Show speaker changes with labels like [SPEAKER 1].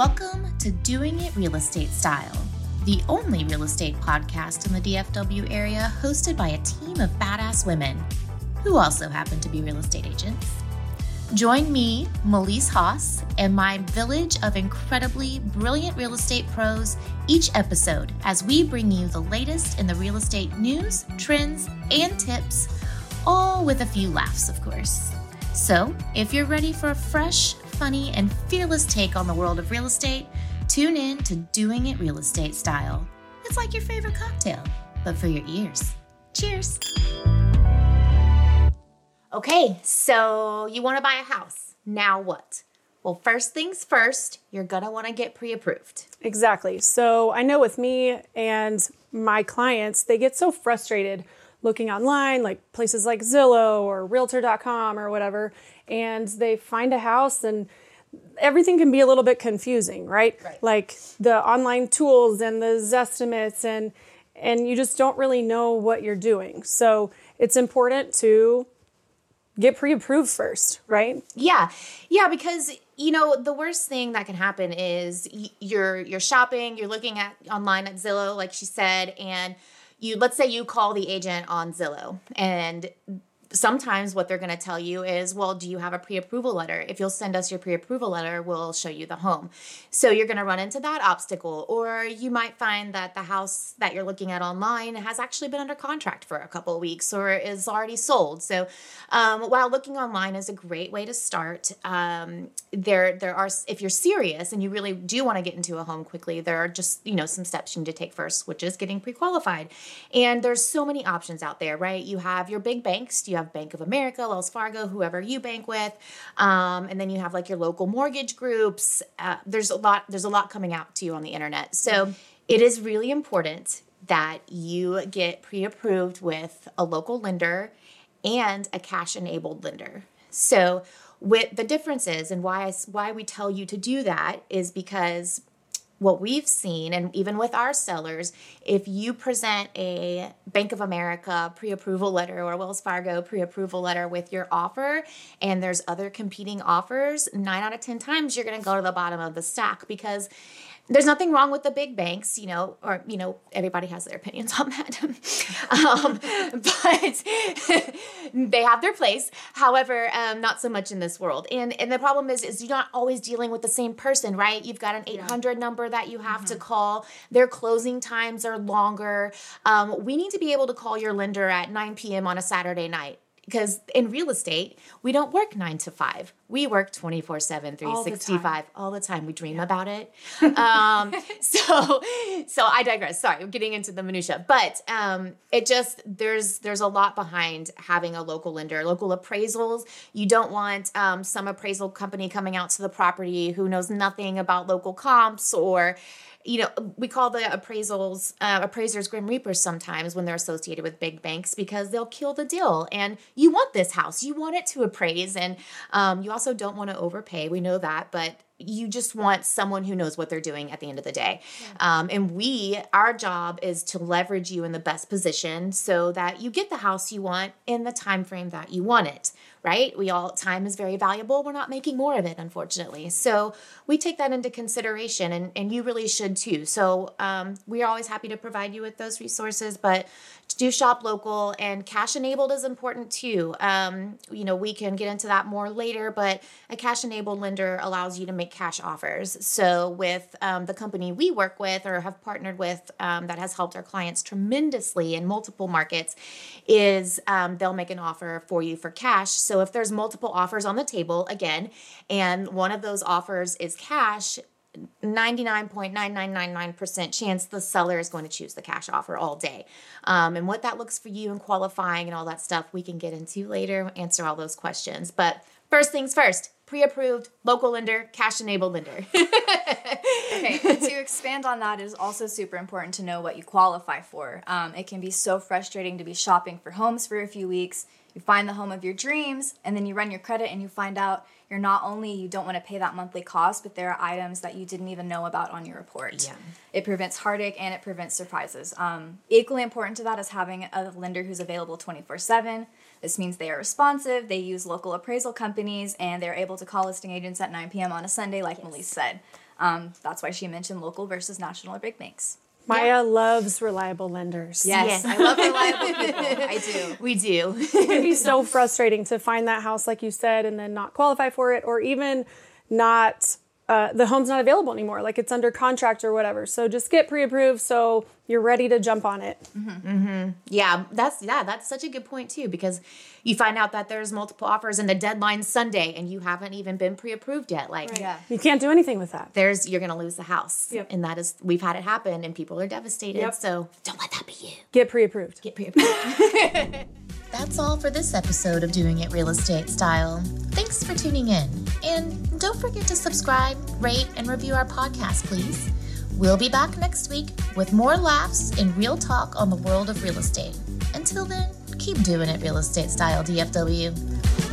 [SPEAKER 1] Welcome to Doing It Real Estate Style, the only real estate podcast in the DFW area hosted by a team of badass women who also happen to be real estate agents. Join me, Meleese Hoss, and my village of incredibly brilliant real estate pros each episode as we bring you the latest in the real estate news, trends, and tips, all with a few laughs, of course. So, if you're ready for a fresh, funny, and fearless take on the world of real estate, tune in to Doing It Real Estate Style. It's like your favorite cocktail, but for your ears. Cheers. Okay, so you want to buy a house. Now what? Well, first things first, you're going to want to get pre approved.
[SPEAKER 2] Exactly. So I know with me and my clients, they get so frustrated looking online, like places like Zillow or Realtor.com or whatever, and they find a house and everything can be a little bit confusing, right?
[SPEAKER 1] Right.
[SPEAKER 2] Like the online tools and the Zestimates and and you just don't really know what you're doing. So it's important to get pre-approved first, right?
[SPEAKER 1] Yeah. Yeah, because you know, the worst thing that can happen is you're you're shopping, you're looking at online at Zillow like she said and you let's say you call the agent on Zillow and sometimes what they're going to tell you is, well, do you have a pre approval letter? If you'll send us your pre approval letter, we'll show you the home. So you're going to run into that obstacle. Or you might find that the house that you're looking at online has actually been under contract for a couple of weeks or is already sold. So um, while looking online is a great way to start, um, there, there are, if you're serious and you really do want to get into a home quickly, there are just, you know, some steps you need to take first, which is getting pre qualified. And there's so many options out there, right? You have your big banks, you have Bank of America, Wells Fargo, whoever you bank with, um, and then you have like your local mortgage groups. Uh, there's a lot. There's a lot coming out to you on the internet. So it is really important that you get pre-approved with a local lender and a cash-enabled lender. So with the differences and why I, why we tell you to do that is because what we've seen, and even with our sellers, if you present a Bank of America pre approval letter or Wells Fargo pre approval letter with your offer, and there's other competing offers, nine out of 10 times you're going to go to the bottom of the stack because there's nothing wrong with the big banks, you know, or, you know, everybody has their opinions on that. um, but they have their place. However, um, not so much in this world. And, and the problem is, is you're not always dealing with the same person, right? You've got an 800 yeah. number that you have mm-hmm. to call. Their closing times are longer. Um, we need to be able to call your lender at 9 p.m. on a Saturday night because in real estate we don't work 9 to 5 we work 24 7 365 all the time. We dream yeah. about it. Um, so so i digress. Sorry i'm getting into the minutia. But um, it just there's there's a lot behind having a local lender local appraisals. You don't want um, some appraisal company coming out to the property who knows nothing about local comps or you know, we call the appraisals uh, appraisers grim reapers sometimes when they're associated with big banks because they'll kill the deal. And you want this house, you want it to appraise, and um, you also don't want to overpay. We know that, but you just want someone who knows what they're doing at the end of the day. Yeah. Um, and we, our job is to leverage you in the best position so that you get the house you want in the time frame that you want it right? We all time is very valuable. We're not making more of it, unfortunately. So we take that into consideration, and, and you really should too. So um, we are always happy to provide you with those resources, but do shop local and cash enabled is important too. Um, you know, we can get into that more later, but a cash enabled lender allows you to make cash offers. So, with um, the company we work with or have partnered with um, that has helped our clients tremendously in multiple markets, is um, they'll make an offer for you for cash. So, if there's multiple offers on the table, again, and one of those offers is cash, 99.9999% chance the seller is going to choose the cash offer all day. Um, and what that looks for you and qualifying and all that stuff, we can get into later, answer all those questions. But first things first pre approved, local lender, cash enabled lender.
[SPEAKER 3] okay, to expand on that, it is also super important to know what you qualify for. Um, it can be so frustrating to be shopping for homes for a few weeks. You find the home of your dreams, and then you run your credit and you find out you're not only you don't want to pay that monthly cost, but there are items that you didn't even know about on your report. Yeah. It prevents heartache and it prevents surprises. Um, equally important to that is having a lender who's available 24 7. This means they are responsive, they use local appraisal companies, and they're able to call listing agents at 9 p.m. on a Sunday, like yes. Meleese said. Um, that's why she mentioned local versus national or big banks.
[SPEAKER 2] Maiya loves reliable lenders.
[SPEAKER 3] Yes,
[SPEAKER 1] Yes.
[SPEAKER 3] I love reliable people. I do.
[SPEAKER 1] We do.
[SPEAKER 2] it can be so frustrating to find that house, like you said, and then not qualify for it, or even not uh, the home's not available anymore, like it's under contract or whatever. So just get pre-approved so you're ready to jump on it.
[SPEAKER 1] yeah, that's yeah, that's such a good point too because you find out that there's multiple offers and the deadline's Sunday and you haven't even been pre-approved yet. Like
[SPEAKER 3] Yeah.
[SPEAKER 2] You can't do anything with that.
[SPEAKER 1] there's you're gonna lose the house.
[SPEAKER 2] Yep.
[SPEAKER 1] And that is we've had it happen and people are devastated.
[SPEAKER 2] Yep.
[SPEAKER 1] So don't let that be you.
[SPEAKER 2] Get pre-approved.
[SPEAKER 1] Get pre-approved. That's all for this episode of Doing It Real Estate Style. Thanks for tuning in. And don't forget to subscribe, rate, and review our podcast, please. We'll be back next week with more laughs and real talk on the world of real estate. Until then, keep doing it real estate style, DFW.